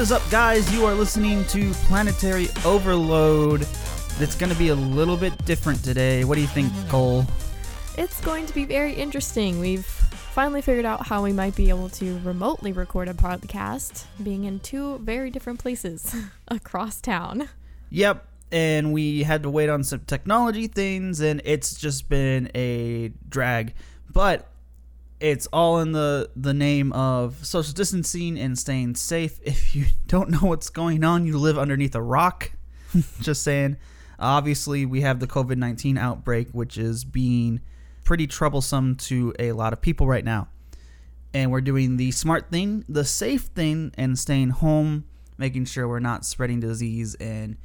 What is up, guys? You are listening to Planetary Overload. It's going to be a little bit different today. What do you think, mm-hmm. Cole? It's going to be very interesting. We've finally figured out how we might be able to remotely record a podcast, being in two very different places across town. Yep, and we had to wait on some technology things, and it's just been a drag. But it's all in the the name of social distancing and staying safe. If you don't know what's going on, you live underneath a rock. just saying. Obviously, we have the COVID 19 outbreak, which is being pretty troublesome to a lot of people right now. And we're doing the smart thing, the safe thing, and staying home, making sure we're not spreading disease. And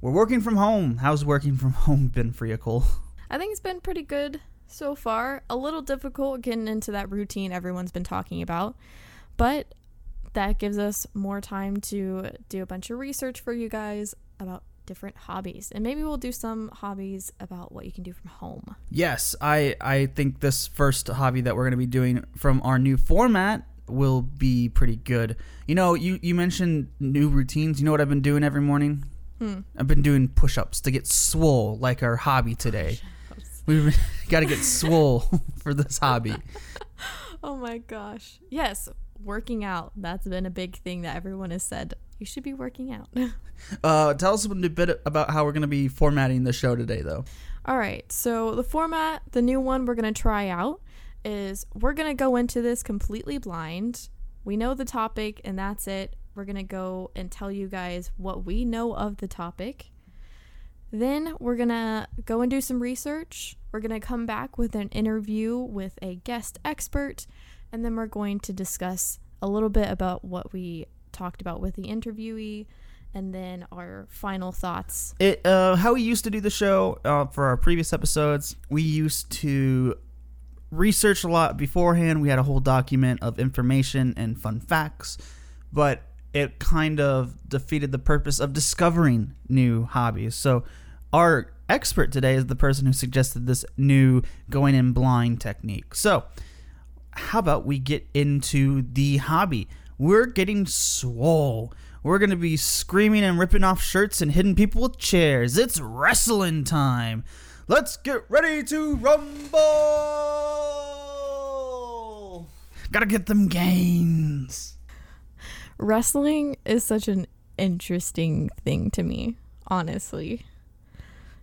we're working from home. How's working from home been for you, Cole? I think it's been pretty good so far. A little difficult getting into that routine everyone's been talking about, but that gives us more time to do a bunch of research for you guys about different hobbies. And maybe we'll do some hobbies about what you can do from home. Yes i i think this first hobby that we're going to be doing from our new format will be pretty good. You know you you mentioned new routines. You know what i've been doing every morning? Hmm. i've been doing push-ups to get swole like our hobby today we got to get swole for this hobby oh my gosh yes working out that's been a big thing that everyone has said you should be working out. uh, tell us a bit about how we're going to be formatting the show today, though. All right. So, the format, the new one we're going to try out is we're going to go into this completely blind. We know the topic, and that's it. We're going to go and tell you guys what we know of the topic. Then we're going to go and do some research. We're going to come back with an interview with a guest expert, and then we're going to discuss a little bit about what we talked about with the interviewee and then our final thoughts. It uh, how we used to do the show uh, for our previous episodes. We used to research a lot beforehand. We had a whole document of information and fun facts, but it kind of defeated the purpose of discovering new hobbies. So our expert today is the person who suggested this new going in blind technique. So how about we get into the hobby? We're getting swole. We're going to be screaming and ripping off shirts and hitting people with chairs. It's wrestling time. Let's get ready to rumble. Gotta get them gains. Wrestling is such an interesting thing to me, honestly.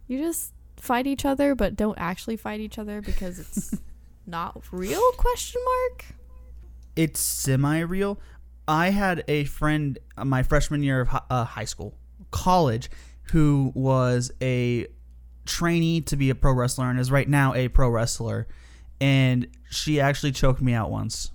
You just fight each other, but don't actually fight each other because it's not real? Question mark. It's semi-real. I had a friend uh, my freshman year of uh, high school, college, who was a trainee to be a pro wrestler and is right now a pro wrestler. And she actually choked me out once.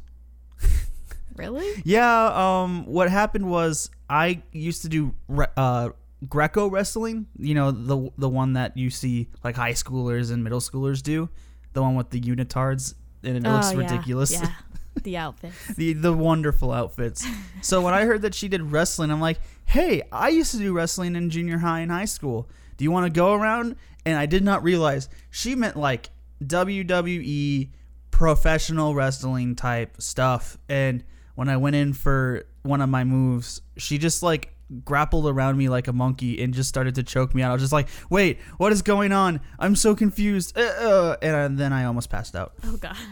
Really? yeah. Um. What happened was I used to do uh, Greco wrestling. You know the the one that you see like high schoolers and middle schoolers do, the one with the unitards, and it oh, looks yeah, ridiculous. Yeah. the outfits. the the wonderful outfits. So when I heard that she did wrestling, I'm like, "Hey, I used to do wrestling in junior high and high school. Do you want to go around?" And I did not realize she meant like WWE professional wrestling type stuff. And when I went in for one of my moves, she just like grappled around me like a monkey and just started to choke me out. I was just like, "Wait, what is going on? I'm so confused." Uh, uh, and then I almost passed out. Oh god.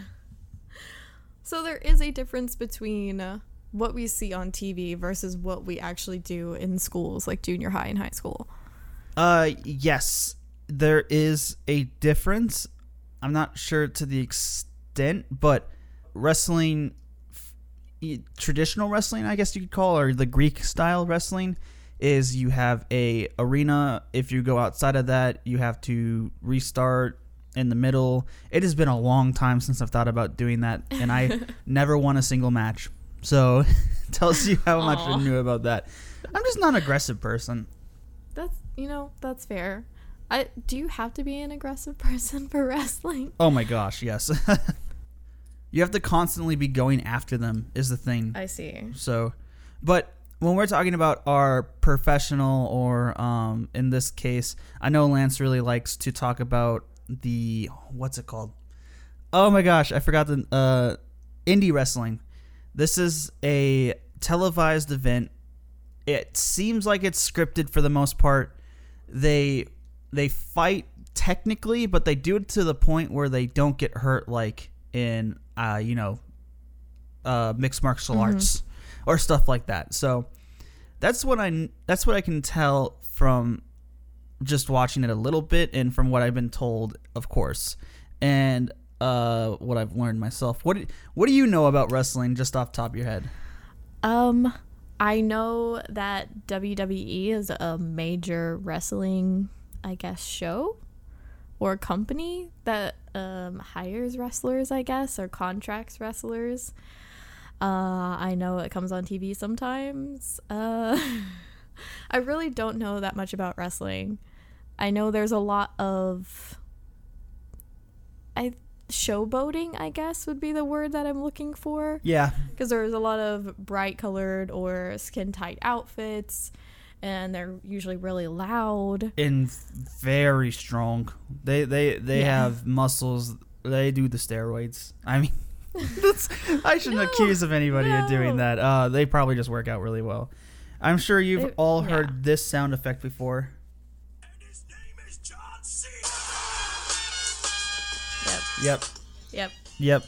So there is a difference between uh, what we see on TV versus what we actually do in schools, like junior high and high school. Uh, yes, there is a difference. I'm not sure to the extent, but wrestling, traditional wrestling, I guess you could call, or the Greek style wrestling, is you have a arena. If you go outside of that, you have to restart in the middle. It has been a long time since I've thought about doing that, and I never won a single match. So, tells you how much I knew about that. I'm just not an aggressive person. That's you know that's fair. I do you have to be an aggressive person for wrestling? Oh my gosh, yes. You have to constantly be going after them is the thing. I see. So, but when we're talking about our professional or um, in this case, I know Lance really likes to talk about the what's it called? Oh my gosh, I forgot the uh, indie wrestling. This is a televised event. It seems like it's scripted for the most part. They they fight technically, but they do it to the point where they don't get hurt like in uh, you know uh, mixed martial arts or stuff like that. So that's what I that's what I can tell from just watching it a little bit and from what I've been told, of course, and uh, what I've learned myself. What do, what do you know about wrestling, just off the top of your head? Um, I know that WWE is a major wrestling, I guess, show or company that um, hires wrestlers, I guess, or contracts wrestlers. Uh, I know it comes on TV sometimes. Uh, I really don't know that much about wrestling. I know there's a lot of I showboating, I guess would be the word that I'm looking for Yeah, because there's a lot of bright colored or skin tight outfits and they're usually really loud. and very strong. They they they Yeah. have muscles. They do the steroids. I mean, that's, I shouldn't No, accuse of anybody of doing that. Uh, they probably just work out really well. I'm sure you've It- all yeah. heard this sound effect before. His name is John C. Yep. Yep. Yep. Yep.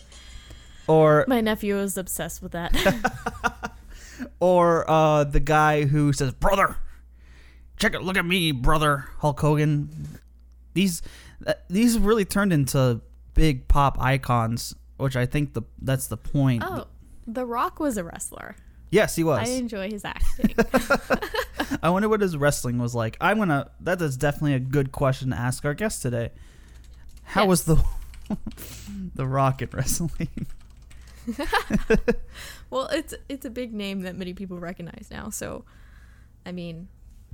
Or My nephew is obsessed with that. or uh, the guy who says, "Brother, check it. Look at me, brother." Hulk Hogan. These uh, these really turned into big pop icons, which I think the that's the point. oh, The Rock was a wrestler. Yes, he was. I enjoy his acting. I wonder what his wrestling was like. I'm gonna. That is definitely a good question to ask our guest today. How was the the Rocket wrestling? well, it's it's a big name that many people recognize now. So, I mean,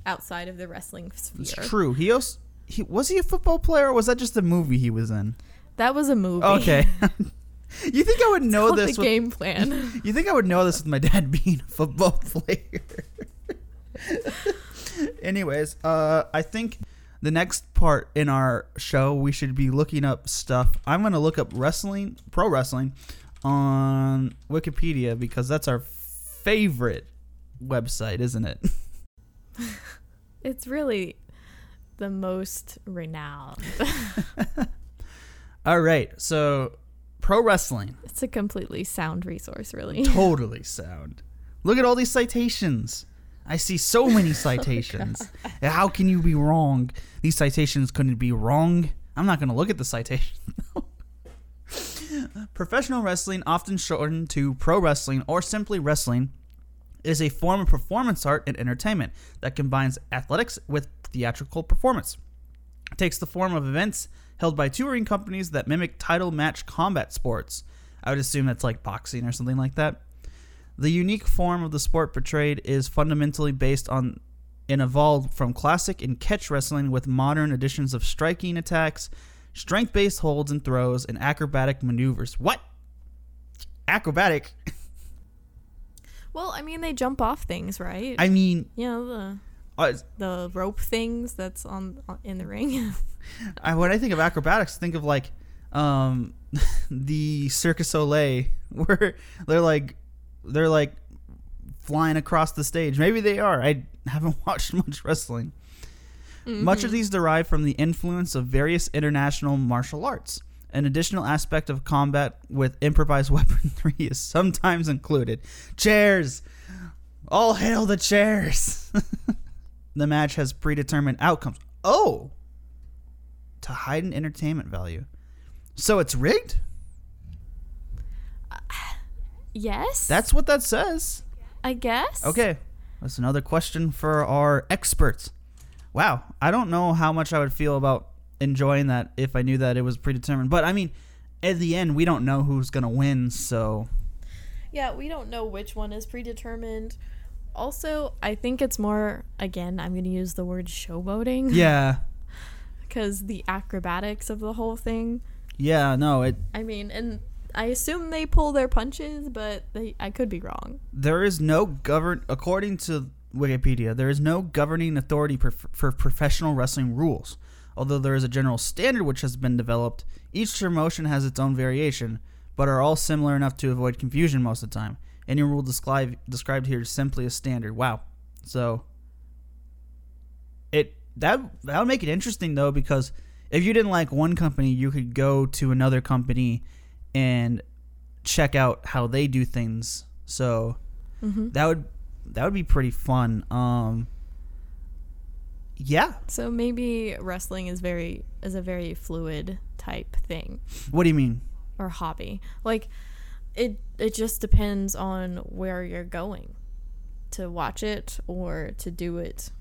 outside of the wrestling sphere, It's true. He also he was he a football player or was that just a movie he was in? that was a movie. Okay. you think I would know Called this? the With, game plan. you think I would know this with my dad being a football player? Anyways, uh, I think the next part in our show we should be looking up stuff. I'm gonna look up wrestling, pro wrestling, on Wikipedia because that's our favorite website, isn't it? it's really the most renowned. All right, so pro wrestling. It's a completely sound resource, really. totally sound. Look at all these citations. I see so many oh citations. How can you be wrong? These citations couldn't be wrong. I'm not going to look at the citation. Professional wrestling, often shortened to pro wrestling or simply wrestling, is a form of performance art and entertainment that combines athletics with theatrical performance. It takes the form of events held by touring companies that mimic title match combat sports. I would assume that's like boxing or something like that. The unique form of the sport portrayed is fundamentally based on and evolved from classic and catch wrestling with modern additions of striking attacks, strength based holds and throws, and acrobatic maneuvers. What? Acrobatic? Well, I mean, they jump off things, right? I mean, you know the uh, the rope things that's on, on in the ring. I, when I think of acrobatics, think of like um, the Cirque du Soleil, where they're like they're like flying across the stage. Maybe they are. I haven't watched much wrestling. Much of these derive from the influence of various international martial arts. An additional aspect of combat with improvised weaponry is sometimes included. Chairs! All hail the chairs! the match has predetermined outcomes. Oh! To hide an entertainment value. So it's rigged? yes, That's what that says. I guess. Okay, that's another question for our experts. Wow, I don't know how much I would feel about enjoying that if I knew that it was predetermined. But I mean, at the end, we don't know who's gonna win, so Yeah, we don't know which one is predetermined. Also, I think it's more again, I'm going to use the word showboating yeah, because the acrobatics of the whole thing. yeah, no, it I mean, and I assume they pull their punches, but they, I could be wrong. there is no govern according to Wikipedia, there is no governing authority for, for professional wrestling rules. Although there is a general standard which has been developed, each promotion has its own variation, but are all similar enough to avoid confusion most of the time. Any rule described described here is simply a standard. Wow. So it that that would make it interesting though because if you didn't like one company, you could go to another company and check out how they do things. So Mm-hmm. that would that would be pretty fun. Um yeah. So maybe wrestling is very is a very fluid type thing What do you mean? or hobby. Like it it just depends on where you're going to watch it or to do it.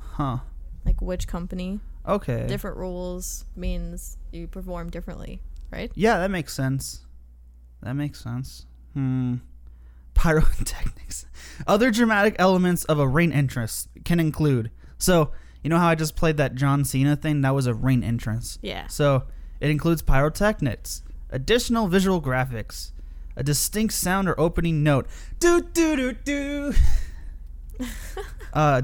Huh. Like which company. Okay. Different rules means you perform differently, right? Yeah, that makes sense. That makes sense. Hmm. Pyrotechnics. Other dramatic elements of a ring entrance can include. So, you know how I just played that John Cena thing? That was a ring entrance. Yeah. So, it includes pyrotechnics, additional visual graphics, a distinct sound or opening note. Do do do do. uh,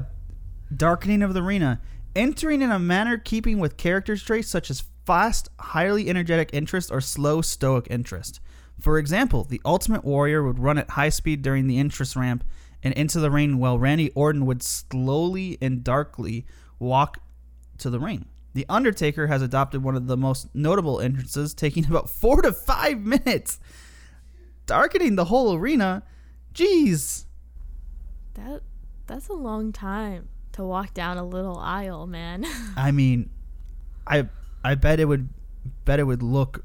darkening of the arena, entering in a manner keeping with character traits such as fast, highly energetic interest or slow, stoic interest. For example, the Ultimate Warrior would run at high speed during the entrance ramp and into the ring, while Randy Orton would slowly and darkly walk to the ring. The Undertaker has adopted one of the most notable entrances, taking about four to five minutes, darkening the whole arena. Jeez. That that's a long time to walk down a little aisle, man. I mean, I I bet it would bet it would look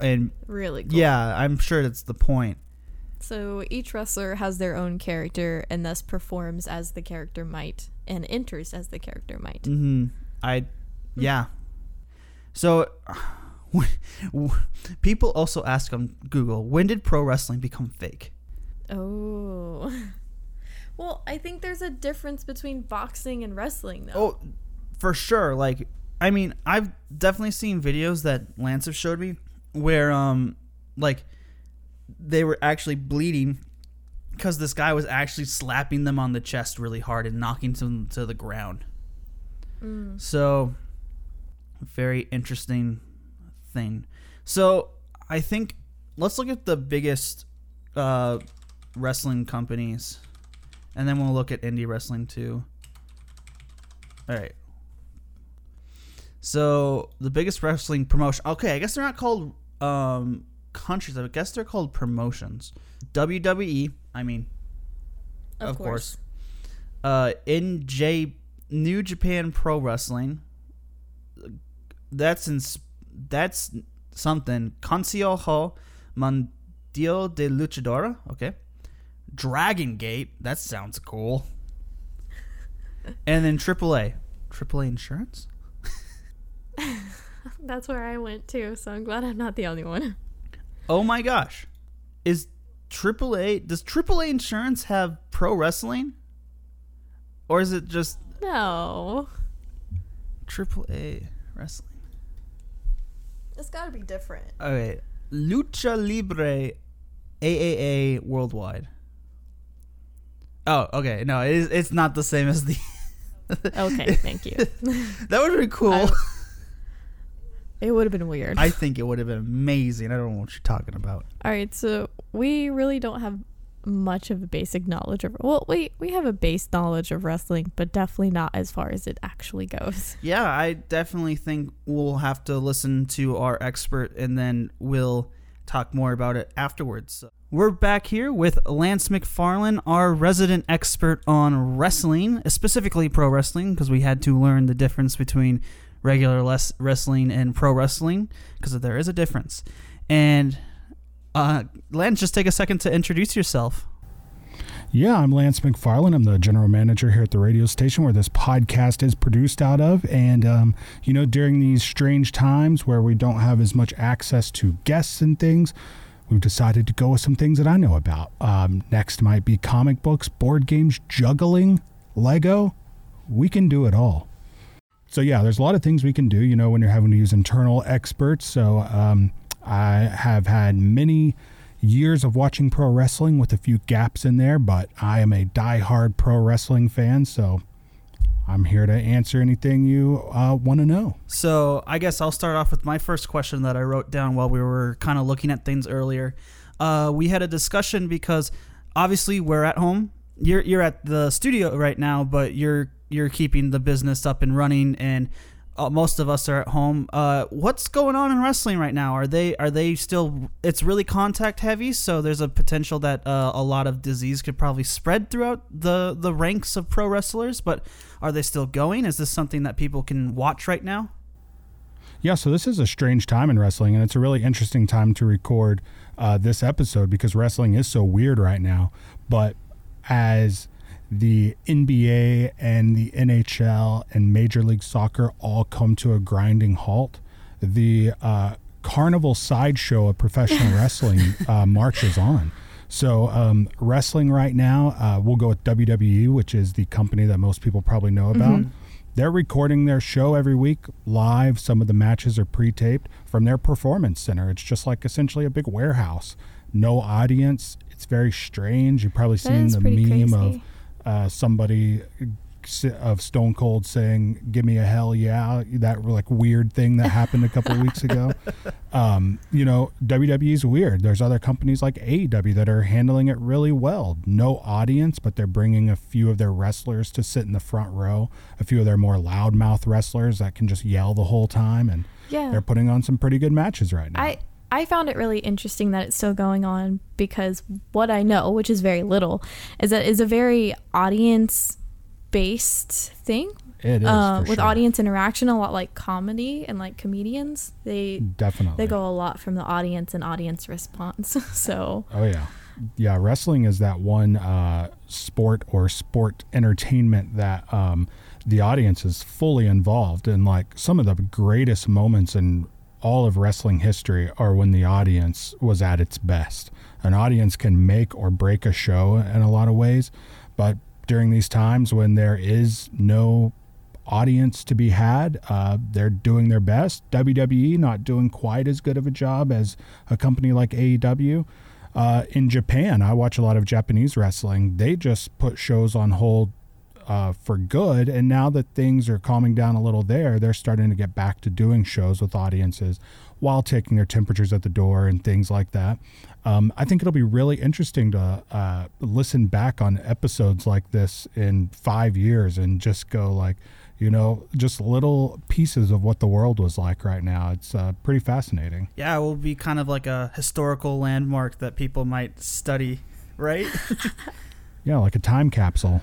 and really cool. yeah, I'm sure that's the point. So each wrestler has their own character and thus performs as the character might and enters as the character might. Mm-hmm. I yeah. So people also ask on Google, when did pro wrestling become fake? Oh. Well, I think there's a difference between boxing and wrestling though. Oh, for sure. Like, I mean, I've definitely seen videos that Lance have showed me where, um, like, they were actually bleeding because this guy was actually slapping them on the chest really hard and knocking them to the ground. Mm. So, very interesting thing. So, I think let's look at the biggest uh, wrestling companies, and then we'll look at indie wrestling too. All right. So the biggest wrestling promotion. Okay, I guess they're not called um, countries. I guess they're called promotions. WWE. I mean, Of, of course. course. uh, NJ New Japan Pro Wrestling. That's in that's something. Consejo Mundial de Lucha Libre. Okay. Dragon Gate. That sounds cool. and then AAA. AAA Insurance. That's where I went too, so I'm glad I'm not the only one. Oh my gosh. Is AAA does AAA Insurance have pro wrestling? Or is it just No. AAA wrestling? It's got to be different. Okay. Lucha Libre AAA Worldwide. Oh, okay. No, it is, it's not the same as the. Okay, thank you. that would be cool. I- I, It would have been weird. I think it would have been amazing. I don't know what you're talking about. All right, so we really don't have much of a basic knowledge of well, we we have a base knowledge of wrestling, but definitely not as far as it actually goes. Yeah, I definitely think we'll have to listen to our expert and then we'll talk more about it afterwards. We're back here with Lance McFarlane, our resident expert on wrestling, specifically pro wrestling, because we had to learn the difference between regular less wrestling and pro wrestling, because there is a difference. And uh, Lance, just take a second to introduce yourself. Yeah, I'm Lance McFarland. I'm the general manager here at the radio station where this podcast is produced out of. And, um, you know, during these strange times where we don't have as much access to guests and things, we've decided to go with some things that I know about. Um, next might be comic books, board games, juggling, Lego. We can do it all. So, yeah, there's a lot of things we can do, you know, when you're having to use internal experts. So, um, I have had many years of watching pro wrestling with a few gaps in there, but I am a die-hard pro wrestling fan, so I'm here to answer anything you uh, want to know. So I guess I'll start off with my first question that I wrote down while we were kind of looking at things earlier. uh, we had a discussion because obviously we're at home. You're you're at the studio right now, but you're you're keeping the business up and running, and uh, most of us are at home. Uh, what's going on in wrestling right now? Are they are they still? It's really contact heavy, so there's a potential that uh, a lot of disease could probably spread throughout the the ranks of pro wrestlers. But are they still going? Is this something that people can watch right now? Yeah, so this is a strange time in wrestling, and it's a really interesting time to record uh, this episode because wrestling is so weird right now. But as the NBA and the NHL and Major League Soccer all come to a grinding halt, the uh, carnival sideshow of professional wrestling uh, marches on. So, um, wrestling right now, uh, we'll go with WWE, which is the company that most people probably know about. They're recording their show every week live. Some of the matches are pre taped from their performance center. It's just like essentially a big warehouse. No audience. It's very strange. You've probably That seen the meme of crazy. Uh, somebody of Stone Cold saying "Give me a hell yeah," that like weird thing that happened a couple weeks ago. Um, you know, WWE is weird. There's other companies like AEW that are handling it really well. No audience, but they're bringing a few of their wrestlers to sit in the front row. A few of their more loudmouth wrestlers that can just yell the whole time, and Yeah. they're putting on some pretty good matches right now. I I found it really interesting that it's still going on because what I know, which is very little, is that it's a very audience based thing. it is Uh, with sure. audience interaction, a lot like comedy and like comedians, they definitely they go a lot from the audience and audience response. so Oh yeah, yeah. Wrestling is that one uh, sport or sport entertainment that um, the audience is fully involved in. Like some of the greatest moments in all of wrestling history are when the audience was at its best. An audience can make or break a show in a lot of ways, but during these times when there is no audience to be had. Uh, they're doing their best. WWE not doing quite as good of a job as a company like AEW. Uh, in Japan, I watch a lot of Japanese wrestling. They just put shows on hold uh, for good, and now that things are calming down a little there, they're starting to get back to doing shows with audiences while taking their temperatures at the door and things like that. Um, I think it'll be really interesting to uh, listen back on episodes like this in five years and just go like, you know, just little pieces of what the world was like right now. It's uh, pretty fascinating. Yeah, it will be kind of like a historical landmark that people might study, right? Yeah, like a time capsule.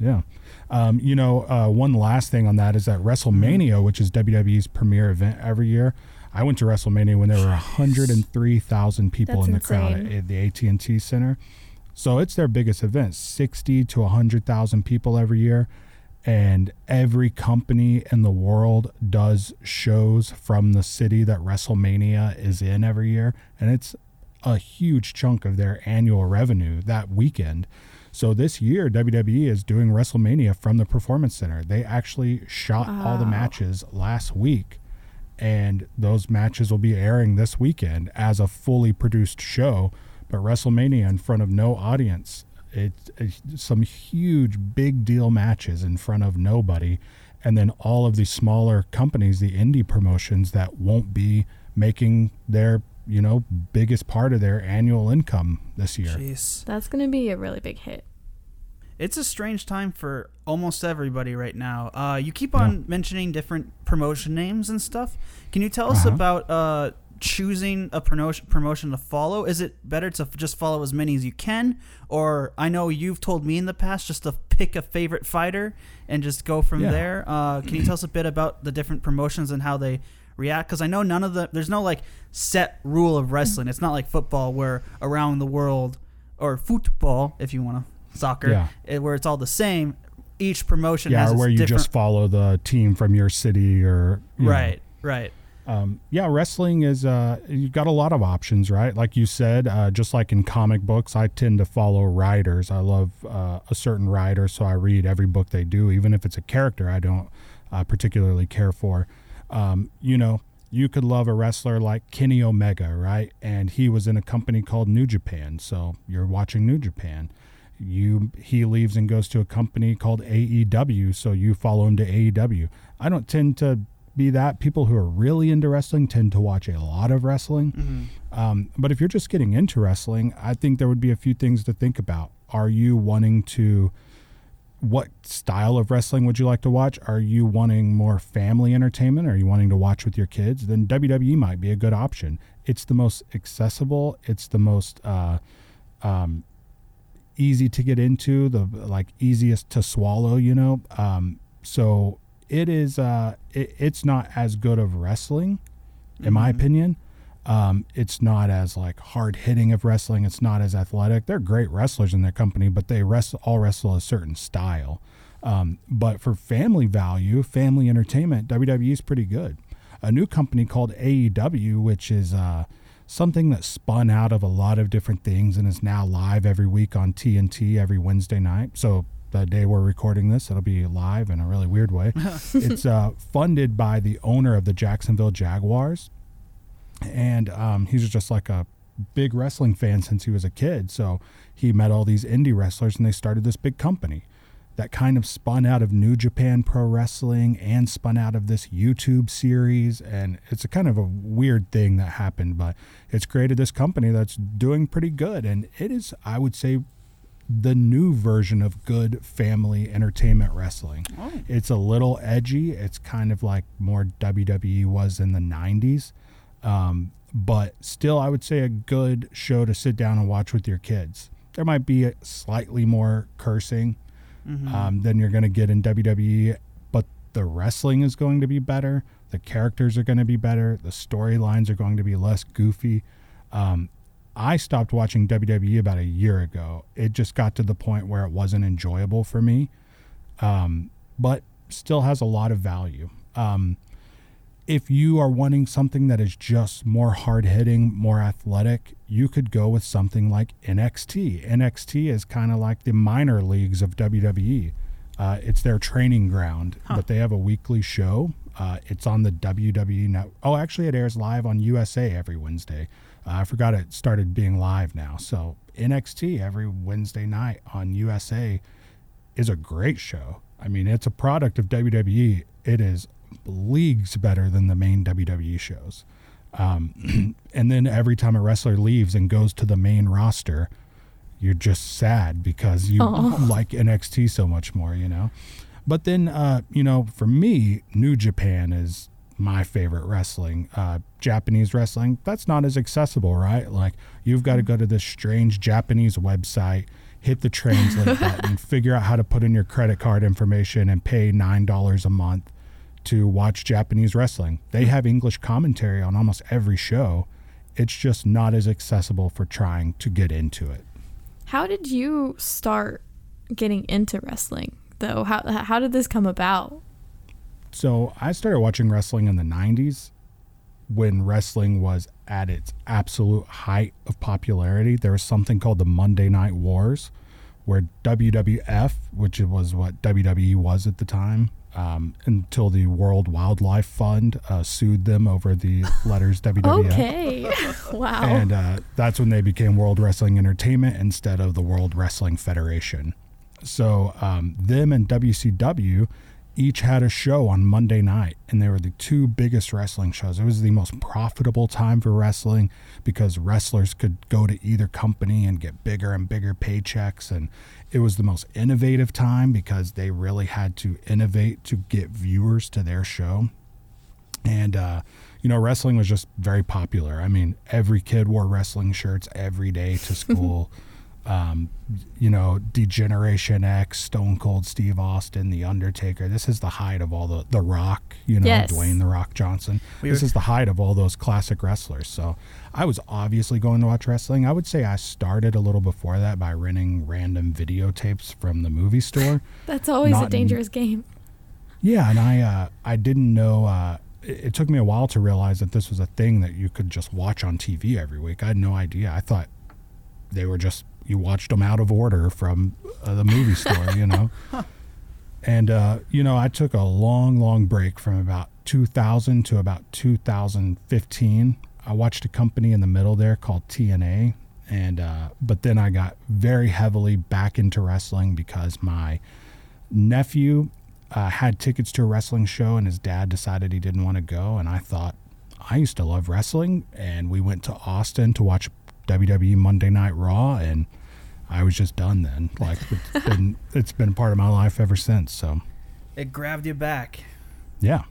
Yeah. Um, you know, uh, one last thing on that is that WrestleMania, which is WWE's premier event every year, I went to WrestleMania when there were 103,000 people That's in the crowd insane. at the AT&T Center. So it's their biggest event, 60 to 100,000 people every year. And every company in the world does shows from the city that WrestleMania is in every year. And it's a huge chunk of their annual revenue that weekend. So this year, WWE is doing WrestleMania from the Performance Center. They actually shot all the matches last week, and those matches will be airing this weekend as a fully produced show. But WrestleMania in front of no audience. It's, it's some huge, big deal matches in front of nobody. And then all of the smaller companies, the indie promotions that won't be making their, you know, biggest part of their annual income this year. Jeez. that's going to be a really big hit. It's a strange time for almost everybody right now. Uh, you keep on mentioning different promotion names and stuff. Can you tell us Uh-huh. about uh, choosing a promotion promotion to follow? Is it better to just follow as many as you can, or I know you've told me in the past just to pick a favorite fighter and just go from Yeah. there? Uh, can you tell us a bit about the different promotions and how they react? Because I know none of the there's no like set rule of wrestling. It's not like football where around the world or football, if you want to soccer, Yeah. eh, where it's all the same. Each promotion yeah, has where you just follow the team from your city or you know. right, right. Um, yeah, wrestling is uh, you've got a lot of options, right? Like you said, uh, just like in comic books, I tend to follow writers. I love uh, a certain writer, so I read every book they do, even if it's a character I don't uh, particularly care for. Um, you know, you could love a wrestler like Kenny Omega, right? And he was in a company called New Japan, so you're watching New Japan you he leaves and goes to a company called AEW, so you follow him to AEW. I don't tend to be that. People who are really into wrestling tend to watch a lot of wrestling. Mm-hmm. Um, but if you're just getting into wrestling, I think there would be a few things to think about. Are you wanting to? What style of wrestling would you like to watch? Are you wanting more family entertainment? Are you wanting to watch with your kids? Then WWE might be a good option. It's the most accessible. It's the most uh, um, easy to get into. The like easiest to swallow. You know. Um, so it is. Uh, it, it's not as good of wrestling, in my Mhm. opinion. Um, it's not as like hard hitting of wrestling. It's not as athletic. They're great wrestlers in their company, but they wrestle all wrestle a certain style. Um, but for family value, family entertainment, WWE is pretty good. A new company called AEW, which is uh, something that spun out of a lot of different things and is now live every week on TNT every Wednesday night. So the day we're recording this, it'll be live in a really weird way. it's uh, funded by the owner of the Jacksonville Jaguars and um, he was just like a big wrestling fan since he was a kid. So he met all these indie wrestlers, and they started this big company that kind of spun out of New Japan Pro Wrestling and spun out of this YouTube series. And it's a kind of a weird thing that happened, but it's created this company that's doing pretty good. And it is, I would say, the new version of good family entertainment wrestling. Oh. It's a little edgy. It's kind of like more WWE was in the 90s. Um, but still, I would say a good show to sit down and watch with your kids. There might be a slightly more cursing Mhm. um, than you're going to get in WWE, but the wrestling is going to be better. The characters are going to be better. The storylines are going to be less goofy. Um, I stopped watching WWE about a year ago. It just got to the point where it wasn't enjoyable for me, um, but still has a lot of value. Um, if you are wanting something that is just more hard hitting, more athletic, you could go with something like NXT. NXT is kind of like the minor leagues of WWE. Uh, it's their training ground, Huh. but they have a weekly show. Uh, it's on the WWE net. Oh, actually, it airs live on USA every Wednesday. Uh, I forgot it started being live now. So NXT every Wednesday night on USA is a great show. I mean, it's a product of WWE. It is leagues better than the main WWE shows. Um, and then every time a wrestler leaves and goes to the main roster, you're just sad because you Aw. like NXT so much more, you know? But then, uh, you know, for me, New Japan is my favorite wrestling. Uh, Japanese wrestling, that's not as accessible, right? Like, you've got to go to this strange Japanese website, hit the translate button, figure out how to put in your credit card information, and pay $9 a month to watch Japanese wrestling. They hmm. have English commentary on almost every show. It's just not as accessible for trying to get into it. How did you start getting into wrestling though? How how did this come about? So I started watching wrestling in the 90s when wrestling was at its absolute height of popularity. There was something called the Monday Night Wars, where WWF, which was what WWE was at the time, um, until the World Wildlife Fund uh, sued them over the letters WWF. Okay. wow. And uh, that's when they became World Wrestling Entertainment instead of the World Wrestling Federation. So um, them and WCW each had a show on Monday night, and they were the two biggest wrestling shows. It was the most profitable time for wrestling because wrestlers could go to either company and get bigger and bigger paychecks, and it was the most innovative time because they really had to innovate to get viewers to their show. And uh, you know wrestling was just very popular. I mean every kid wore wrestling shirts every day to school. Um, you know D-Generation X stone cold steve austin the undertaker. This is the height of all the the rock you know Yes. dwayne the rock johnson. We this were- is the height of all those classic wrestlers. So i was obviously going to watch wrestling i would say i started a little before that by renting random videotapes from the movie store That's always not a in- dangerous game. yeah, and I uh, I didn't know. Uh, it, it took me a while to realize that this was a thing that you could just watch on TV every week. I had no idea. I thought they were just you watched them out of order from uh, the movie store, you know. And uh, you know, I took a long, long break from about 2000 to about 2015. I watched a company in the middle there called TNA, and uh, but then I got very heavily back into wrestling because my nephew uh, had tickets to a wrestling show, and his dad decided he didn't want to go. And I thought, I used to love wrestling, and we went to Austin to watch WWE Monday Night Raw, and I was just done then. Like it's been it's been part of my life ever since. So It grabbed you back. yeah,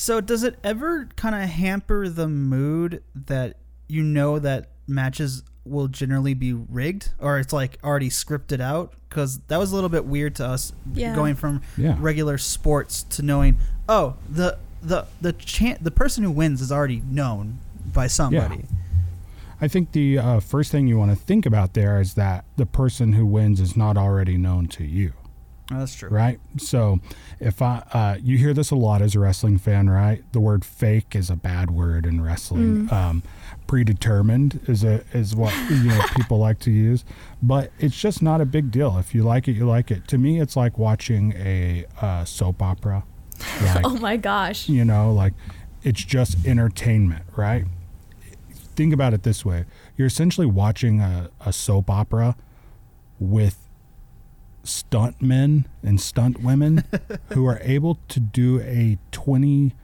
So does it ever kind of hamper the mood that you know that matches will generally be rigged or it's like already scripted out? Because that was a little bit weird to us Yeah. going from Yeah. regular sports to knowing oh the the the chan- the person who wins is already known by somebody. I think the uh, first thing you want to think about there is that the person who wins is not already known to you. Oh, that's true. right? So if I, uh, you hear this a lot as a wrestling fan, right? The word fake is a bad word in wrestling. Um, predetermined is a is what you know people like to use, but it's just not a big deal. If you like it, you like it. To me, it's like watching a uh, soap opera. Like, Oh my gosh. you know, like it's just entertainment, right? Think about it this way: you're essentially watching a, a soap opera with stunt men and stunt women who are able to do a 20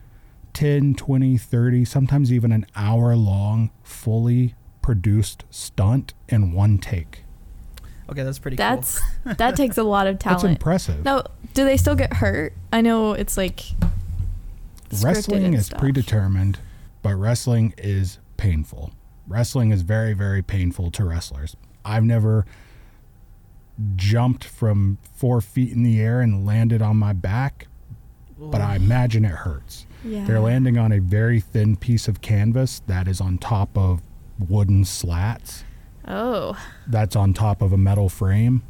10 20 30 sometimes even an hour long fully produced stunt in one take Okay, that's pretty That's that takes a lot of talent. that's impressive Now, do they still get hurt? I know it's like wrestling is stuff. predetermined, but wrestling is painful. Wrestling is very, very painful to wrestlers. I've never jumped from four feet in the air and landed on my back, but I imagine it hurts. Yeah. They're landing on a very thin piece of canvas that is on top of wooden slats, Oh, that's on top of a metal frame.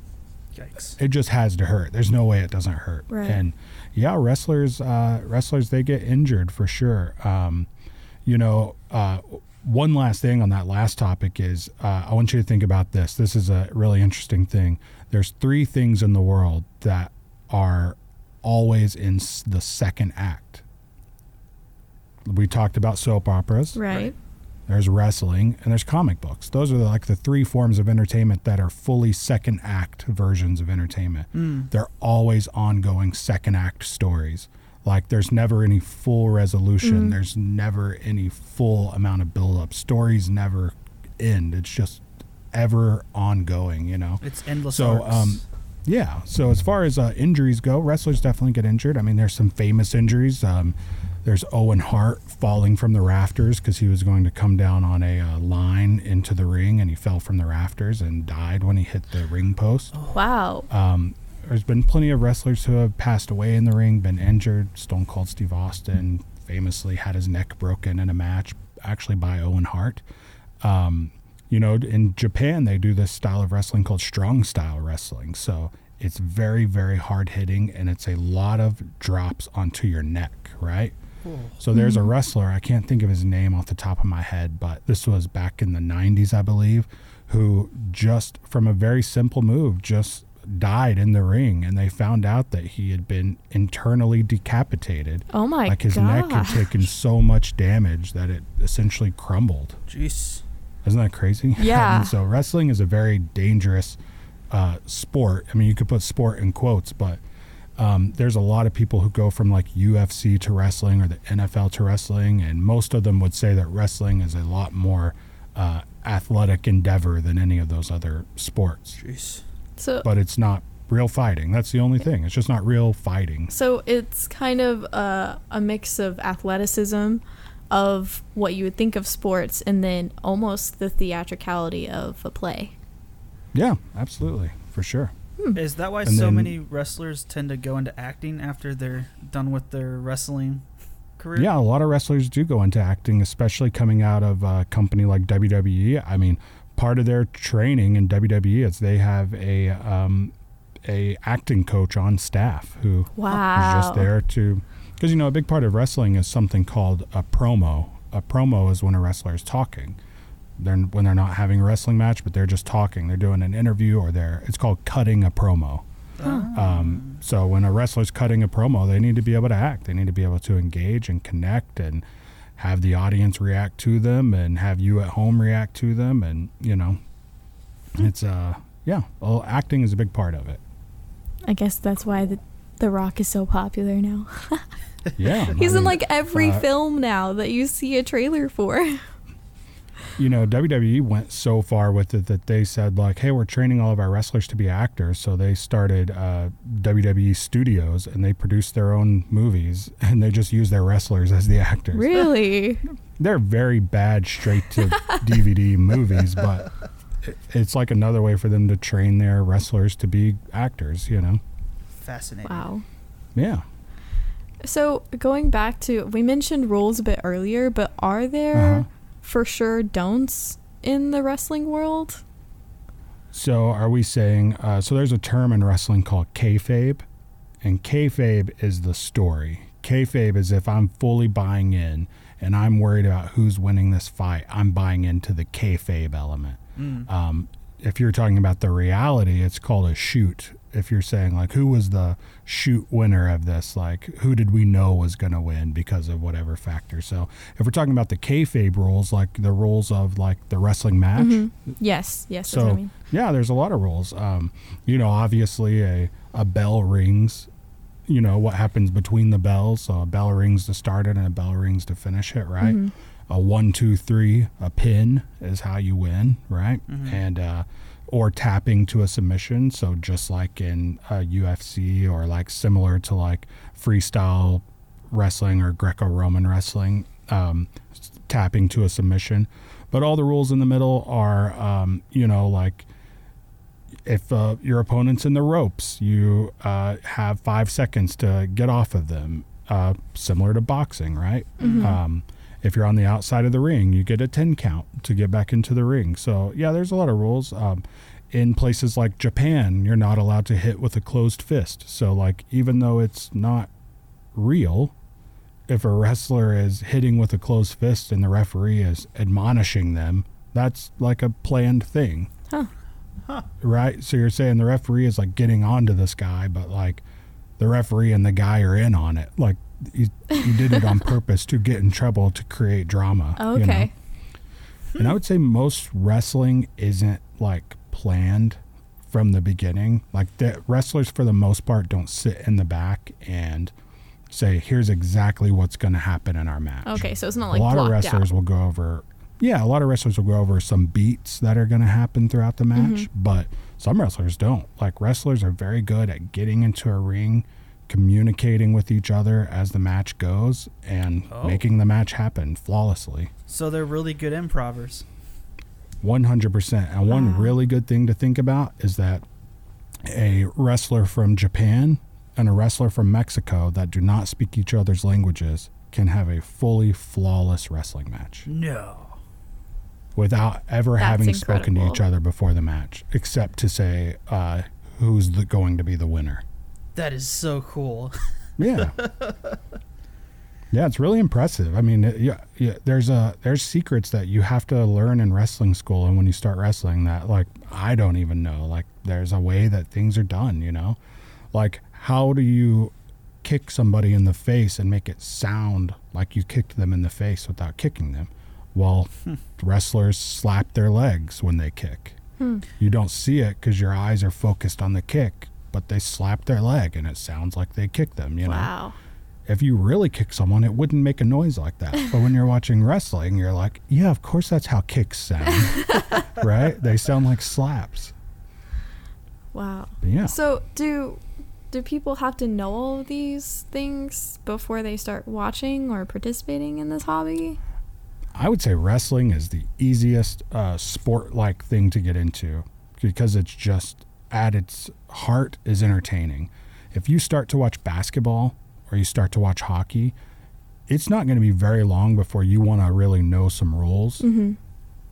Yikes. it just has to hurt. There's no way it doesn't hurt. Right. And yeah, wrestlers, uh, wrestlers, they get injured for sure. Um, you know, uh, one last thing on that last topic is uh, I want you to think about this. This is a really interesting thing. There's three things in the world that are always in the second act. We talked about soap operas right. there's wrestling, and there's comic books. Those are like the three forms of entertainment that are fully second act versions of entertainment. Mm. They're always ongoing second act stories. Like there's never any full resolution. There's never any full amount of build up. Stories never end. It's just ever ongoing, you know. It's endless So, arcs. um, yeah. So as far as uh, injuries go, wrestlers definitely get injured. I mean, there's some famous injuries. Um, there's Owen Hart falling from the rafters because he was going to come down on a uh, line into the ring, and he fell from the rafters and died when he hit the ring post. Wow. Um, there's been plenty of wrestlers who have passed away in the ring, been injured. Stone Cold Steve Austin famously had his neck broken in a match, actually by Owen Hart. Um, you know, in Japan, they do this style of wrestling called strong style wrestling. So it's very, very hard hitting, and it's a lot of drops onto your neck, right? So there's a mm-hmm. wrestler, I can't think of his name off the top of my head, but this was back in the 90s, I believe, who just from a very simple move just died in the ring and they found out that he had been internally decapitated. Oh my god. like his god. neck had taken so much damage that it essentially crumbled. Jeez. Isn't that crazy? Yeah. and so wrestling is a very dangerous uh, sport. I mean, you could put sport in quotes, but um, there's a lot of people who go from like UFC to wrestling or the NFL to wrestling, and most of them would say that wrestling is a lot more uh, athletic endeavor than any of those other sports. Jeez. So But it's not real fighting. That's the only thing. It's just not real fighting. so it's kind of a, a mix of athleticism of what you would think of sports and then almost the theatricality of a play. Yeah, absolutely, for sure. Is that why And so then- many wrestlers tend to go into acting after they're done with their wrestling career? Yeah, a lot of wrestlers do go into acting, especially coming out of a company like WWE. I mean, part of their training in WWE is they have a um, a acting coach on staff who is Wow. just there to because you know a big part of wrestling is something called a promo. A promo is when a wrestler is talking. They're when they're not having a wrestling match, but they're just talking. They're doing an interview or they're it's called cutting a promo. Um, so when a wrestler's cutting a promo, they need to be able to act. They need to be able to engage and connect and have the audience react to them and have you at home react to them. And you know, it's uh yeah, well, acting is a big part of it. I guess that's why the The Rock is so popular now. Yeah, He's I in like every uh, film now that you see a trailer for. you know, WWE went so far with it that they said like, "Hey, we're training all of our wrestlers to be actors." So they started uh, WWE Studios, and they produced their own movies, and they just use their wrestlers as the actors. really? They're very bad straight to DVD movies, but it's like another way for them to train their wrestlers to be actors. You know? Fascinating. Wow. Yeah. So going back to we mentioned rules a bit earlier, but are there Uh-huh. for sure don'ts in the wrestling world? So are we saying? Uh, so there's a term in wrestling called kayfabe, and kayfabe is the story. Kayfabe is if I'm fully buying in and I'm worried about who's winning this fight, I'm buying into the kayfabe element. Mm. Um, if you're talking about the reality, it's called a shoot. If you're saying like who was the shoot winner of this, like who did we know was going to win because of whatever factor. So if we're talking about the kayfabe rules, like the rules of like the wrestling match, Mhm. Yes, yes, that's what I so mean. yeah, there's a lot of rules. Um, you know, obviously a a bell rings. You know what happens between the bells. So a bell rings to start it and a bell rings to finish it. Right. Mhm. A one, two, three. A pin is how you win. Right. Mhm. And uh, or tapping to a submission. So just like in uh, UFC or like similar to like freestyle wrestling or Greco-Roman wrestling, um, tapping to a submission. But all the rules in the middle are, um, you know, like if uh, your opponent's in the ropes, you uh, have five seconds to get off of them, uh, similar to boxing, right? Mhm. Um, if you're on the outside of the ring, you get a 10 count to get back into the ring. So, yeah, there's a lot of rules. Um, in places like Japan, you're not allowed to hit with a closed fist. So, like, even though it's not real, if a wrestler is hitting with a closed fist and the referee is admonishing them, that's like a planned thing. Huh. Right? So you're saying the referee is like getting onto this guy, but like the referee and the guy are in on it. Like you, you did it on purpose to get in trouble to create drama. you know? Okay. And I would say most wrestling isn't like planned from the beginning. Like the wrestlers, for the most part, don't sit in the back and say, "Here's exactly what's going to happen in our match." Okay, so it's not like a lot of wrestlers out. will go over. Yeah, a lot of wrestlers will go over some beats that are going to happen throughout the Mm-hmm. match, but some wrestlers don't. Like wrestlers are very good at getting into a ring, communicating with each other as the match goes, and Oh. making the match happen flawlessly. So they're really good improvers. 100%. And one really good thing to think about is that a wrestler from Japan and a wrestler from Mexico that do not speak each other's languages can have a fully flawless wrestling match No. without ever That's having spoken to each other before the match, except to say uh, who's the, going to be the winner. That is so cool. Yeah. yeah, it's really impressive. I mean, it- yeah, yeah, there's a there's secrets that you have to learn in wrestling school and when you start wrestling that like I don't even know. Like there's a way that things are done, you know? Like how do you kick somebody in the face and make it sound like you kicked them in the face without kicking them? Well, wrestlers slap their legs when they kick. Hmm. You don't see it because your eyes are focused on the kick, but they slap their leg and it sounds like they kick them. You know, Wow. if you really kick someone, it wouldn't make a noise like that. But when you're watching wrestling, you're like, yeah, of course that's how kicks sound, right? They sound like slaps. Wow. But yeah, So do do people have to know all of these things before they start watching or participating in this hobby? I would say wrestling is the easiest uh, sport-like thing to get into because it's just at its heart is entertaining. If you start to watch basketball or you start to watch hockey, it's not going to be very long before you want to really know some rules Mm-hmm.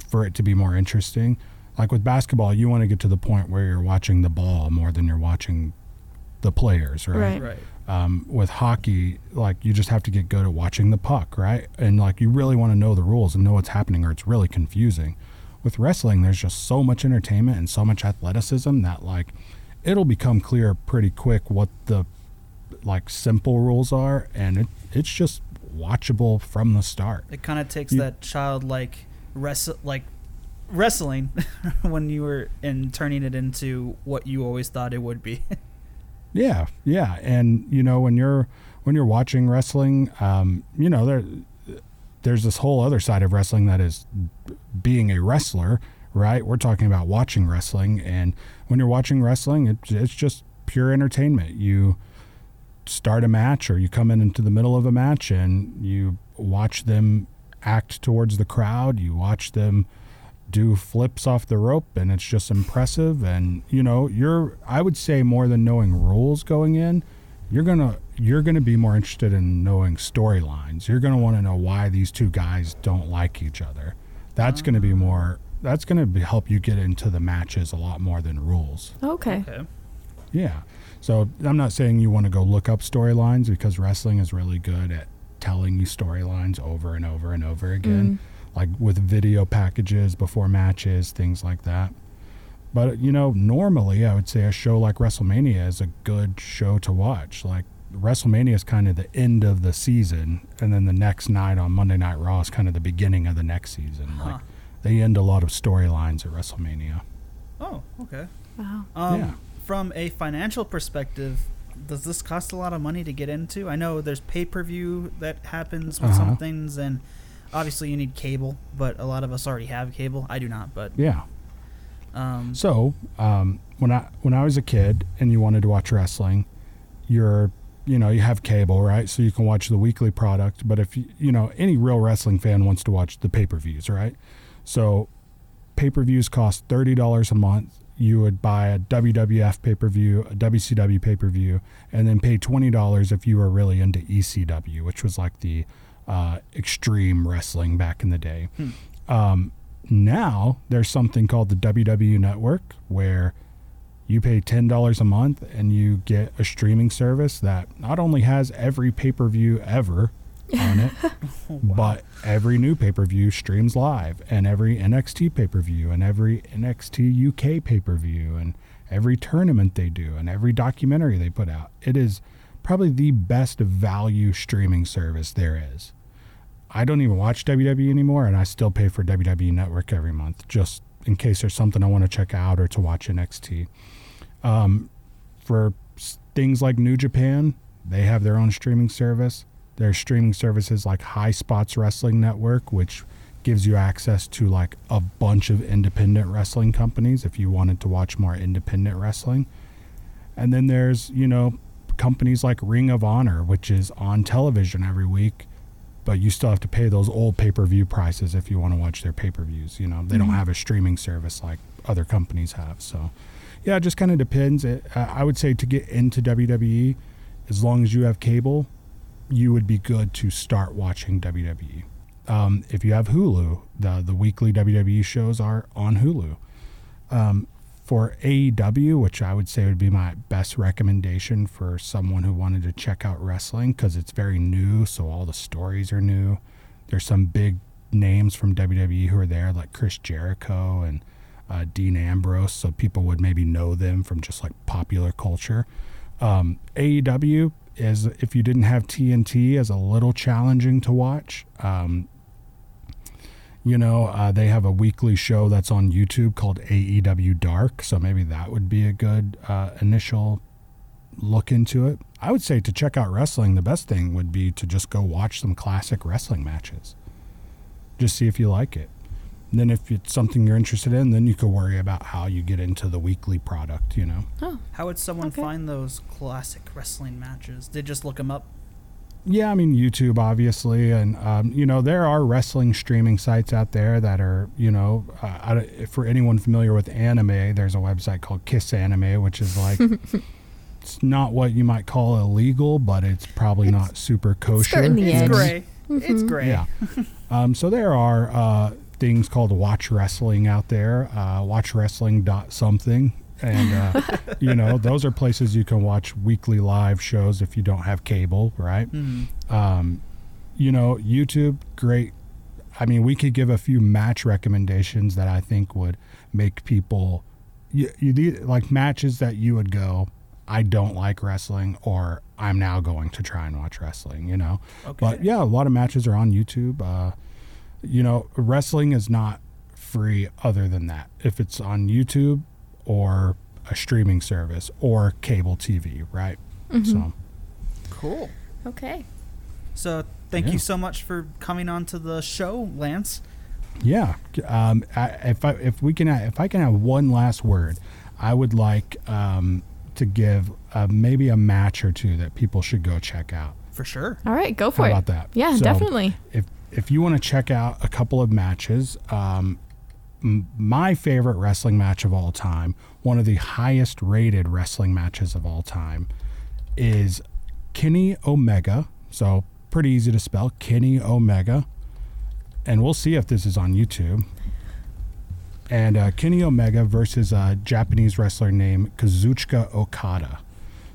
for it to be more interesting. Like with basketball, you want to get to the point where you're watching the ball more than you're watching the players, right? Right. Right. um, with hockey, like you just have to get good at watching the puck, right? And like you really want to know the rules and know what's happening, or it's really confusing. With wrestling, there's just so much entertainment and so much athleticism that like it'll become clear pretty quick what the like simple rules are, and it it's just watchable from the start. It kind of takes You- that childlike wrestle like wrestling when you were and turning it into what you always thought it would be. Yeah, yeah, and you know when you're when you're watching wrestling, um, you know there there's this whole other side of wrestling that is being a wrestler, right? We're talking about watching wrestling, and when you're watching wrestling, it, it's just pure entertainment. You start a match, or you come in into the middle of a match, and you watch them act towards the crowd. You watch them do flips off the rope and it's just impressive and you know you're i would say more than knowing rules going in you're gonna you're gonna be more interested in knowing storylines you're gonna want to know why these two guys don't like each other that's gonna be more that's gonna be, help you get into the matches a lot more than rules Okay. Okay. yeah. So I'm not saying you want to go look up storylines because wrestling is really good at telling you storylines over and over and over again, mm. like with video packages before matches, things like that. But, you know, normally I would say a show like WrestleMania is a good show to watch. Like, WrestleMania is kind of the end of the season, and then the next night on Monday Night Raw is kind of the beginning of the next season. Huh. Like, they end a lot of storylines at WrestleMania. Oh, okay. Wow. Um, Yeah. From a financial perspective, does this cost a lot of money to get into? I know there's pay per view that happens with some Uh-huh. things, and obviously you need cable, but a lot of us already have cable. I do not, but Yeah. um, So um, when I when I was a kid and you wanted to watch wrestling, you're you know you have cable right, so you can watch the weekly product. But if you you know any real wrestling fan wants to watch the pay per views, right? So pay per views cost thirty dollars a month. You would buy a WWF pay per view, a WCW pay per view, and then pay twenty dollars if you were really into ECW, which was like the uh, extreme wrestling back in the day. Um, now there's something called the WWE Network where you pay $10 a month and you get a streaming service that not only has every pay per view ever on it, oh, but every new pay per view streams live, and every NXT pay per view, and every NXT UK pay per view, and every tournament they do, and every documentary they put out. It is probably the best value streaming service there is. I don't even watch WWE anymore, and I still pay for WWE Network every month just in case there's something I want to check out or to watch NXT. Um, for things like New Japan, they have their own streaming service. There's streaming services like High Spots Wrestling Network, which gives you access to like a bunch of independent wrestling companies if you wanted to watch more independent wrestling. And then there's, you know, companies like Ring of Honor, which is on television every week, but you still have to pay those old pay per view prices if you want to watch their pay per views. You know, they don't have a streaming service like other companies have. So, yeah, it just kind of depends. It, uh, I would say to get into WWE, as long as you have cable, you would be good to start watching WWE. Um, if you have Hulu, the the weekly WWE shows are on Hulu. Um, for AEW, which I would say would be my best recommendation for someone who wanted to check out wrestling because it's very new, so all the stories are new. There's some big names from WWE who are there, like Chris Jericho and uh, Dean Ambrose, so people would maybe know them from just like popular culture. Um, AEW is, if you didn't have TNT, is a little challenging to watch. Um, you know, uh, they have a weekly show that's on YouTube called AEW Dark, so maybe that would be a good uh, initial look into it. I would say to check out wrestling, the best thing would be to just go watch some classic wrestling matches. Just see if you like it. And then if it's something you're interested in, then you could worry about how you get into the weekly product, you know. Oh, how would someone Okay. find those classic wrestling matches? They just look them up. Yeah, I mean YouTube, obviously, and um, you know there are wrestling streaming sites out there that are, you know, uh, I for anyone familiar with anime, there's a website called Kiss Anime, which is like it's not what you might call illegal, but it's probably not super kosher. skirting the It's edge. gray. It's gray. Yeah. um, so there are uh, things called watch wrestling out there, uh, watch wrestling dot something. And, uh, you know, those are places you can watch weekly live shows if you don't have cable, right? Mhm. Um, you know, YouTube, great. I mean, we could give a few match recommendations that I think would make people, you, you need- like matches that you would go, I don't like wrestling, or I'm now going to try and watch wrestling, you know? Okay. But yeah, a lot of matches are on YouTube. Uh, you know, wrestling is not free other than that. If it's on YouTube or a streaming service or cable TV, right? Mm-hmm. So, Cool. Okay. So thank Yeah. you so much for coming on to the show, Lance. yeah. Um, I, if I if we can if I can have one last word, I would like um, to give uh, maybe a match or two that people should go check out. For sure. All right, go for How it. about that? Yeah, So, definitely. If if you want to check out a couple of matches, um, my favorite wrestling match of all time, one of the highest rated wrestling matches of all time, is Kenny Omega. So pretty easy to spell, Kenny Omega. And we'll see if this is on YouTube. And uh, Kenny Omega versus a Japanese wrestler named Kazuchika Okada.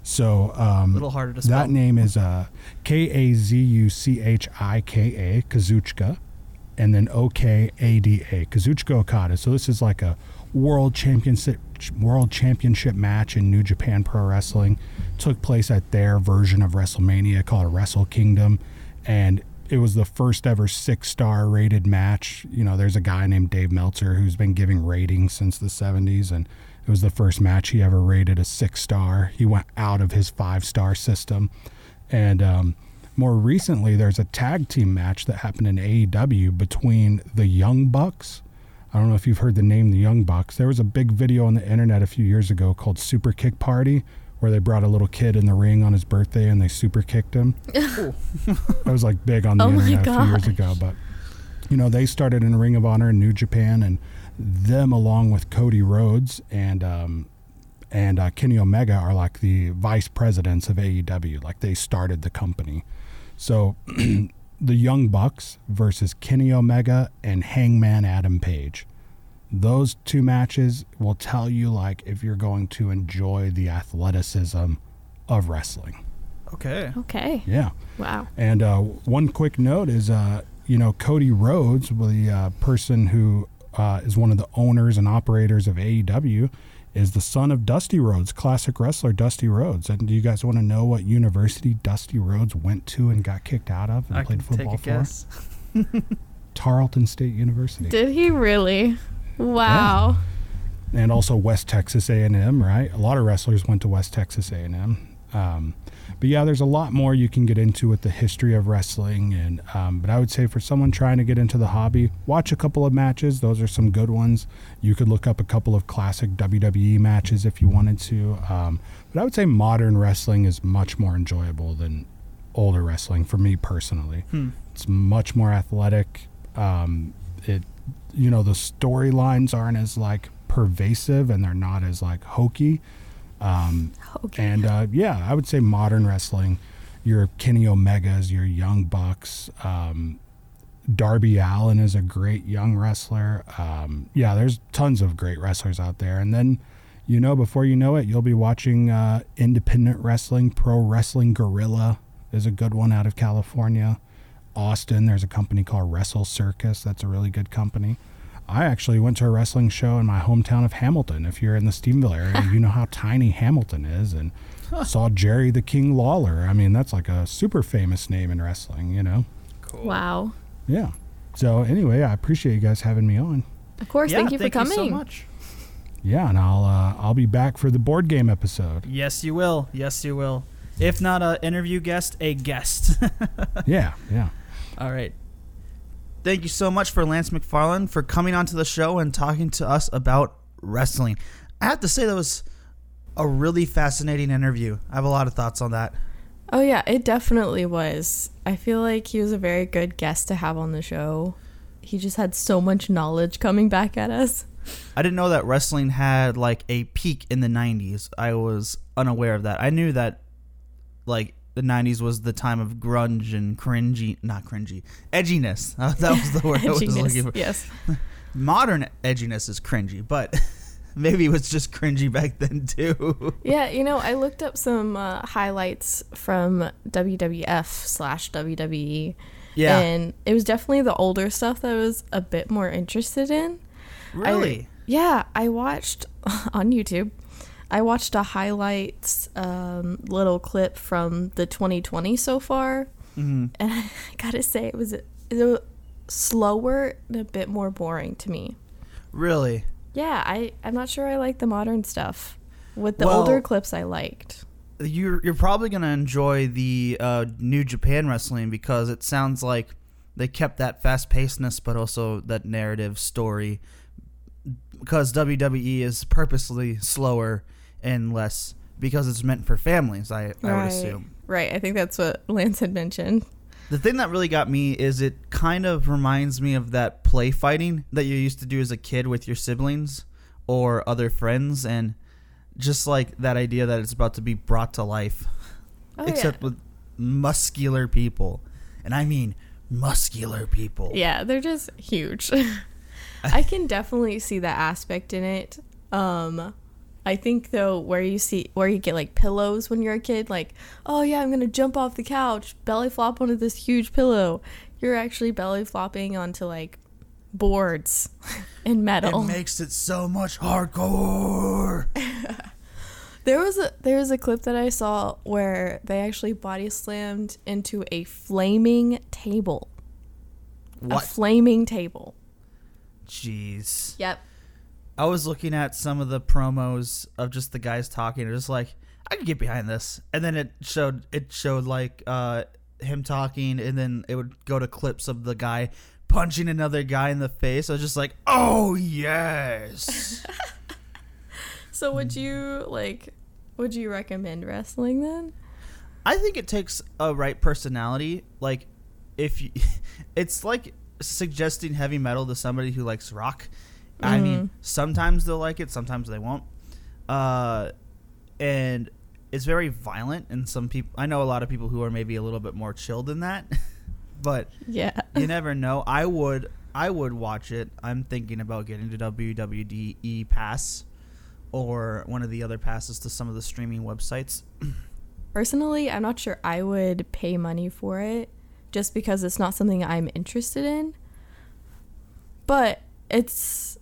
So um, A little harder to spell. that name is uh, K A Z U C H I K A, Kazuchika, and then O K A D A, Kazuchika Okada. So this is like a world championship world championship match in New Japan Pro Wrestling. Took place at their version of WrestleMania called Wrestle Kingdom, and it was the first ever six star rated match. You know, there's a guy named Dave Meltzer who's been giving ratings since the 70s, and it was the first match he ever rated a six star. He went out of his five star system. And um, more recently, there's a tag team match that happened in AEW between the Young Bucks. I don't know if you've heard the name the Young Bucks. There was a big video on the internet a few years ago called Super Kick Party, where they brought a little kid in the ring on his birthday and they super kicked him. that was like big on the Oh internet a few years ago. But you know, they started in Ring of Honor in New Japan, and them along with Cody Rhodes and um, and uh, Kenny Omega are like the vice presidents of AEW. Like they started the company. So the Young Bucks versus Kenny Omega and Hangman Adam Page. Those two matches will tell you like if you're going to enjoy the athleticism of wrestling. Okay. Okay. Yeah. Wow. And uh, one quick note is, uh, you know, Cody Rhodes, the uh, person who uh, is one of the owners and operators of AEW, is the son of Dusty Rhodes, classic wrestler Dusty Rhodes. And do you guys want to know what university Dusty Rhodes went to and got kicked out of and I can played take football a for? guess. Tarleton State University. Did he really? Wow. and also West Texas A&M, right? A lot of wrestlers went to West Texas A&M. Um, but yeah, there's a lot more you can get into with the history of wrestling, and um, but I would say for someone trying to get into the hobby, watch a couple of matches. Those are some good ones. You could look up a couple of classic WWE matches if you wanted to. Um, but I would say modern wrestling is much more enjoyable than older wrestling for me personally. Hmm. It's much more athletic. Um, it, you know, the storylines aren't as like pervasive and they're not as like hokey. Um, Okay. and uh, yeah, I would say modern wrestling, your Kenny Omegas, your Young Bucks, um, Darby Allin is a great young wrestler. Um, yeah, there's tons of great wrestlers out there. And then, you know, before you know it, you'll be watching uh, independent wrestling. Pro Wrestling Guerrilla is a good one out of California. Austin, there's a company called Wrestle Circus. That's a really good company. I actually went to a wrestling show in my hometown of Hamilton. If you're in the Stephenville area, you know how tiny Hamilton is, and saw Jerry the King Lawler. I mean, that's like a super famous name in wrestling, you know? Cool. Wow. Yeah. So anyway, I appreciate you guys having me on. Of course. Yeah, thank you for coming. so much. Yeah, and I'll uh, I'll be back for the board game episode. Yes, you will. Yes, you will. If not a interview guest, a guest. Yeah, yeah. All right. Thank you so much for Lance McFarland for coming onto the show and talking to us about wrestling. I have to say that was a really fascinating interview. I have a lot of thoughts on that. Oh yeah, it definitely was. I feel like he was a very good guest to have on the show. He just had so much knowledge coming back at us. I didn't know that wrestling had like a peak in the 90s. I was unaware of that. I knew that like the 90s was the time of grunge and cringy, not cringy, edginess. That was the word I was looking for. Yes. Modern edginess is cringy, but maybe it was just cringy back then too. Yeah, you know, I looked up some uh, highlights from WWF slash WWE. Yeah. And it was definitely the older stuff that I was a bit more interested in. I- really? yeah, I watched on YouTube. I watched a highlights um, little clip from the 2020 so far, hmm and I gotta say it was, it was slower and a bit more boring to me. Really? Yeah, I I'm not sure I like the modern stuff. With the Well- older clips, I liked. you're you're probably gonna enjoy the uh, New Japan Wrestling because it sounds like they kept that fast pacedness, but also that narrative story. Because WWE is purposely slower and less because it's meant for families. I, I would assume. Right. I think that's what Lance had mentioned. The thing that really got me is it kind of reminds me of that play fighting that you used to do as a kid with your siblings or other friends, and just like that idea that it's about to be brought to life, Oh, except with muscular people, and I mean muscular people. yeah. yeah, they're just huge. I can definitely see that aspect in it. Um, I think though, where you see where you get like pillows when you're a kid, like, oh yeah, I'm gonna jump off the couch, belly flop onto this huge pillow. You're actually belly flopping onto like boards and metal. It makes it so much hardcore. There was a there was a clip that I saw where they actually body slammed into a flaming table. A What? flaming table. Jeez. Yep. I was looking at some of the promos of just the guys talking, and just like I could get behind this. And then it showed it showed like uh, him talking, and then it would go to clips of the guy punching another guy in the face. I was just like, oh yes. So would you like would you recommend wrestling then? I think it takes a right personality. Like if you, it's like suggesting heavy metal to somebody who likes rock. I mean, sometimes they'll like it, sometimes they won't. Uh, and it's very violent, and some people. I know a lot of people who are maybe a little bit more chill than that, but Yeah. you never know. I would. I would watch it. I'm thinking about getting to WWDE Pass or one of the other passes to some of the streaming websites. Personally, I'm not sure I would pay money for it just because it's not something I'm interested in. But it's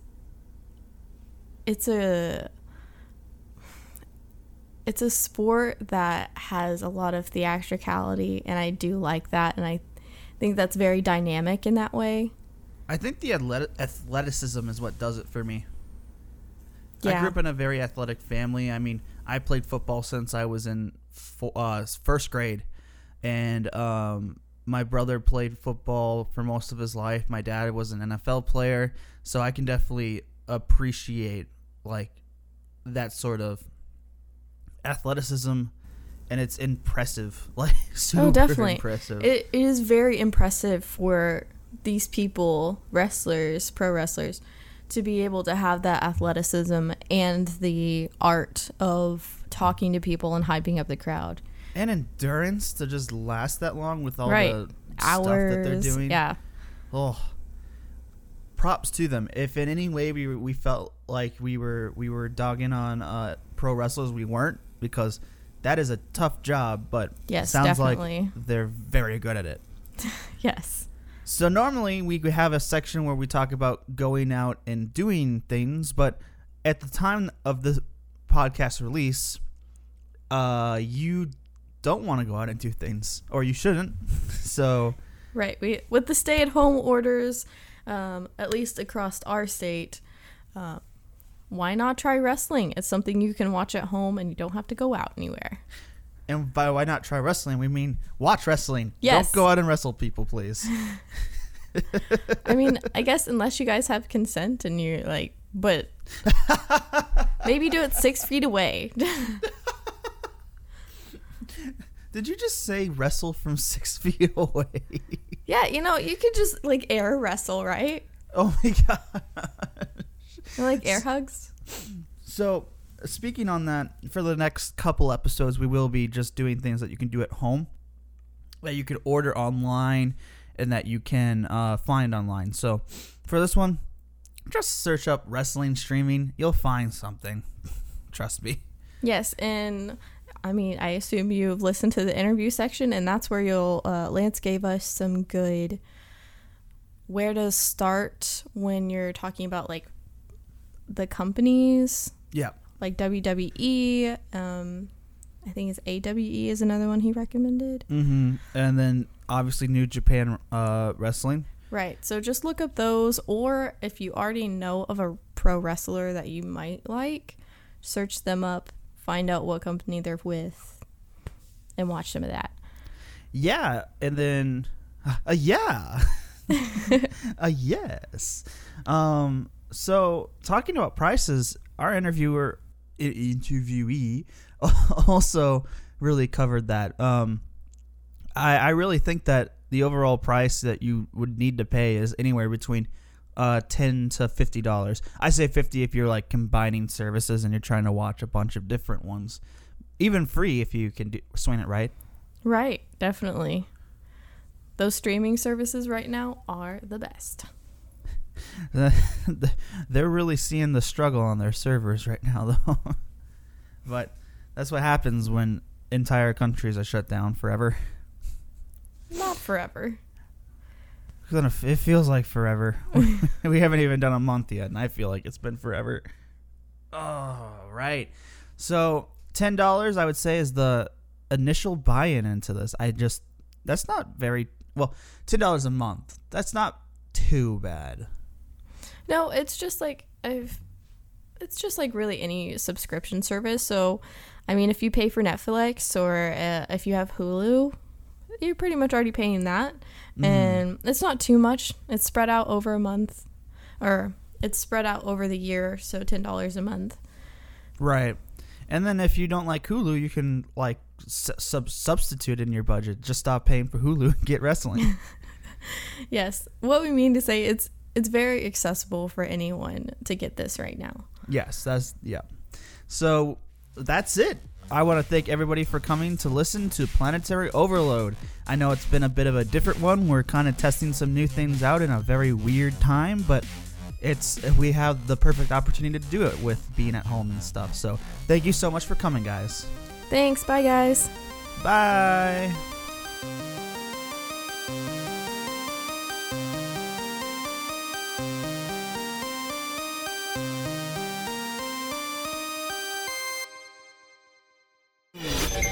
it's a it's a sport that has a lot of theatricality and I do like that and I think that's very dynamic in that way. I think the athleticism is what does it for me. I grew up in a very athletic family. I mean, I played football since I was in fo- uh, first grade, and um, my brother played football for most of his life. My dad was an NFL player, so I can definitely appreciate like that sort of athleticism, and it's impressive. Like super oh, definitely. impressive. It, it is very impressive for these people, wrestlers, pro wrestlers, to be able to have that athleticism and the art of talking to people and hyping up the crowd. and endurance to just last that long with all right. the Hours. stuff that they're doing. Yeah. Oh, props to them. If in any way we we felt like we were we were dogging on uh, pro wrestlers, we weren't because that is a tough job. But Yes, sounds definitely. like they're very good at it. Yes. So normally we have a section where we talk about going out and doing things, but at the time of the podcast release, uh, you don't want to go out and do things, or you shouldn't. So Right. We with the stay at home orders, um, at least across our state, uh, why not try wrestling? It's something you can watch at home and you don't have to go out anywhere. And by why not try wrestling, we mean watch wrestling. Yes. Don't go out and wrestle people, please. I mean, I guess unless you guys have consent and you're like, but maybe do it six feet away. Did you just say wrestle from six feet away? Yeah, you know, you could just like air wrestle, right? oh my god. Like air hugs. So, speaking on that, for the next couple episodes, we will be just doing things that you can do at home, that you could order online, and that you can uh, find online. So, for this one, just search up wrestling streaming. You'll find something. Trust me. Yes, and I mean, I assume you've listened to the interview section, and that's where you'll. Uh, Lance gave us some good where to start when you're talking about like the companies, Yeah. like WWE. Um, I think it's AWE is another one he recommended. Mm-hmm. And then obviously New Japan uh, Wrestling. Right. So just look up those, or if you already know of a pro wrestler that you might like, search them up find out what company they're with, and watch some of that. Yeah, and then uh, yeah, uh, yes. Um, so talking about prices, our interviewer interviewee also really covered that. Um, I I really think that the overall price that you would need to pay is anywhere between uh, ten to fifty dollars. I say fifty if you're like combining services and you're trying to watch a bunch of different ones. Even free if you can do, swing it right. Right, definitely. Those streaming services right now are the best. They're really seeing the struggle on their servers right now, though. but that's what happens when entire countries are shut down forever. Not forever. It's gonna- It feels like forever. we haven't even done a month yet, and I feel like it's been forever. Oh, right. So ten dollars, I would say, is the initial buy-in into this. I just that's not very well. Ten dollars a month. That's not too bad. No, it's just like I've it's just like really any subscription service. So, I mean, if you pay for Netflix or uh, if you have Hulu, you're pretty much already paying that. Mm-hmm. And it's not too much. It's spread out over a month or it's spread out over the year, so $10 a month. Right. And then if you don't like Hulu, you can like sub- substitute in your budget. Just stop paying for Hulu and get wrestling. Yes. What we mean to say it's it's very accessible for anyone to get this right now. yes, that's yeah. So that's it. I want to thank everybody for coming to listen to Planetary Overload. I know it's been a bit of a different one. We're kind of testing some new things out in a very weird time, but it's we have the perfect opportunity to do it with being at home and stuff. So thank you so much for coming, guys. Thanks. Bye guys. Bye.